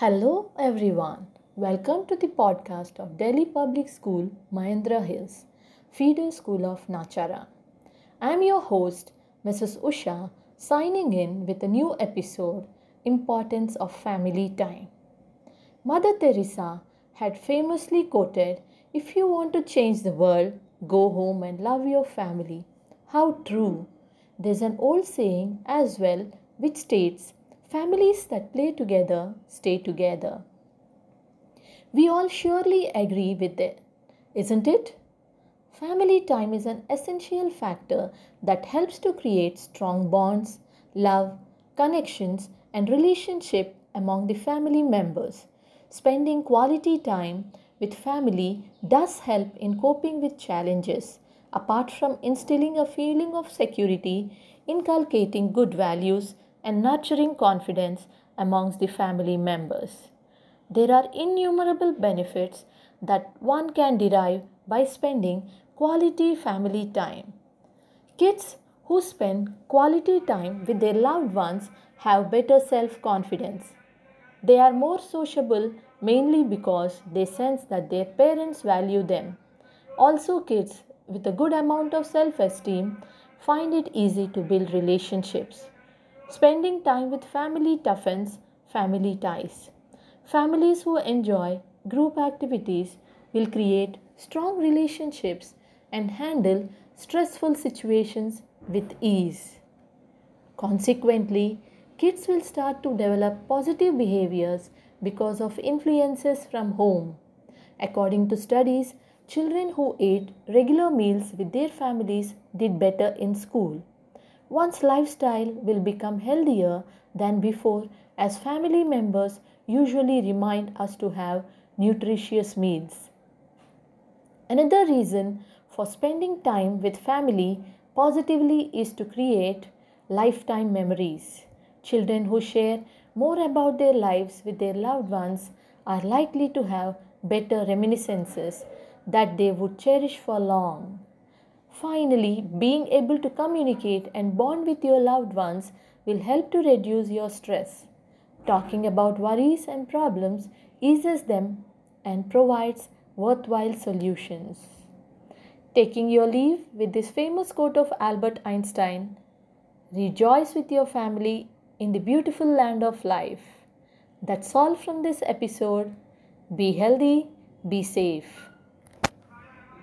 Hello everyone. Welcome to the podcast of Delhi Public School, Mahendra Hills, feeder school of Nacharam. I am your host, Mrs. Usha, signing in with a new episode Importance of Family Time. Mother Teresa had famously quoted, If you want to change the world, go home and love your family. How true! There's an old saying as well which states, Families that play together stay together. We all surely agree with it, isn't it? Family time is an essential factor that helps to create strong bonds, love, connections, and relationship among the family members. Spending quality time with family does help in coping with challenges, apart from instilling a feeling of security, inculcating good values, and nurturing confidence amongst the family members. There are innumerable benefits that one can derive by spending quality family time. Kids who spend quality time with their loved ones have better self confidence. They are more sociable mainly because they sense that their parents value them. Also, kids with a good amount of self esteem find it easy to build relationships. Spending time with family toughens family ties. Families who enjoy group activities will create strong relationships and handle stressful situations with ease. Consequently, kids will start to develop positive behaviors because of influences from home. According to studies, children who ate regular meals with their families did better in school one's lifestyle will become healthier than before as family members usually remind us to have nutritious meals. Another reason for spending time with family positively is to create lifetime memories. Children who share more about their lives with their loved ones are likely to have better reminiscences that they would cherish for long. Finally, being able to communicate and bond with your loved ones will help to reduce your stress. Talking about worries and problems eases them and provides worthwhile solutions. Taking your leave with this famous quote of Albert Einstein Rejoice with your family in the beautiful land of life. That's all from this episode. Be healthy, be safe.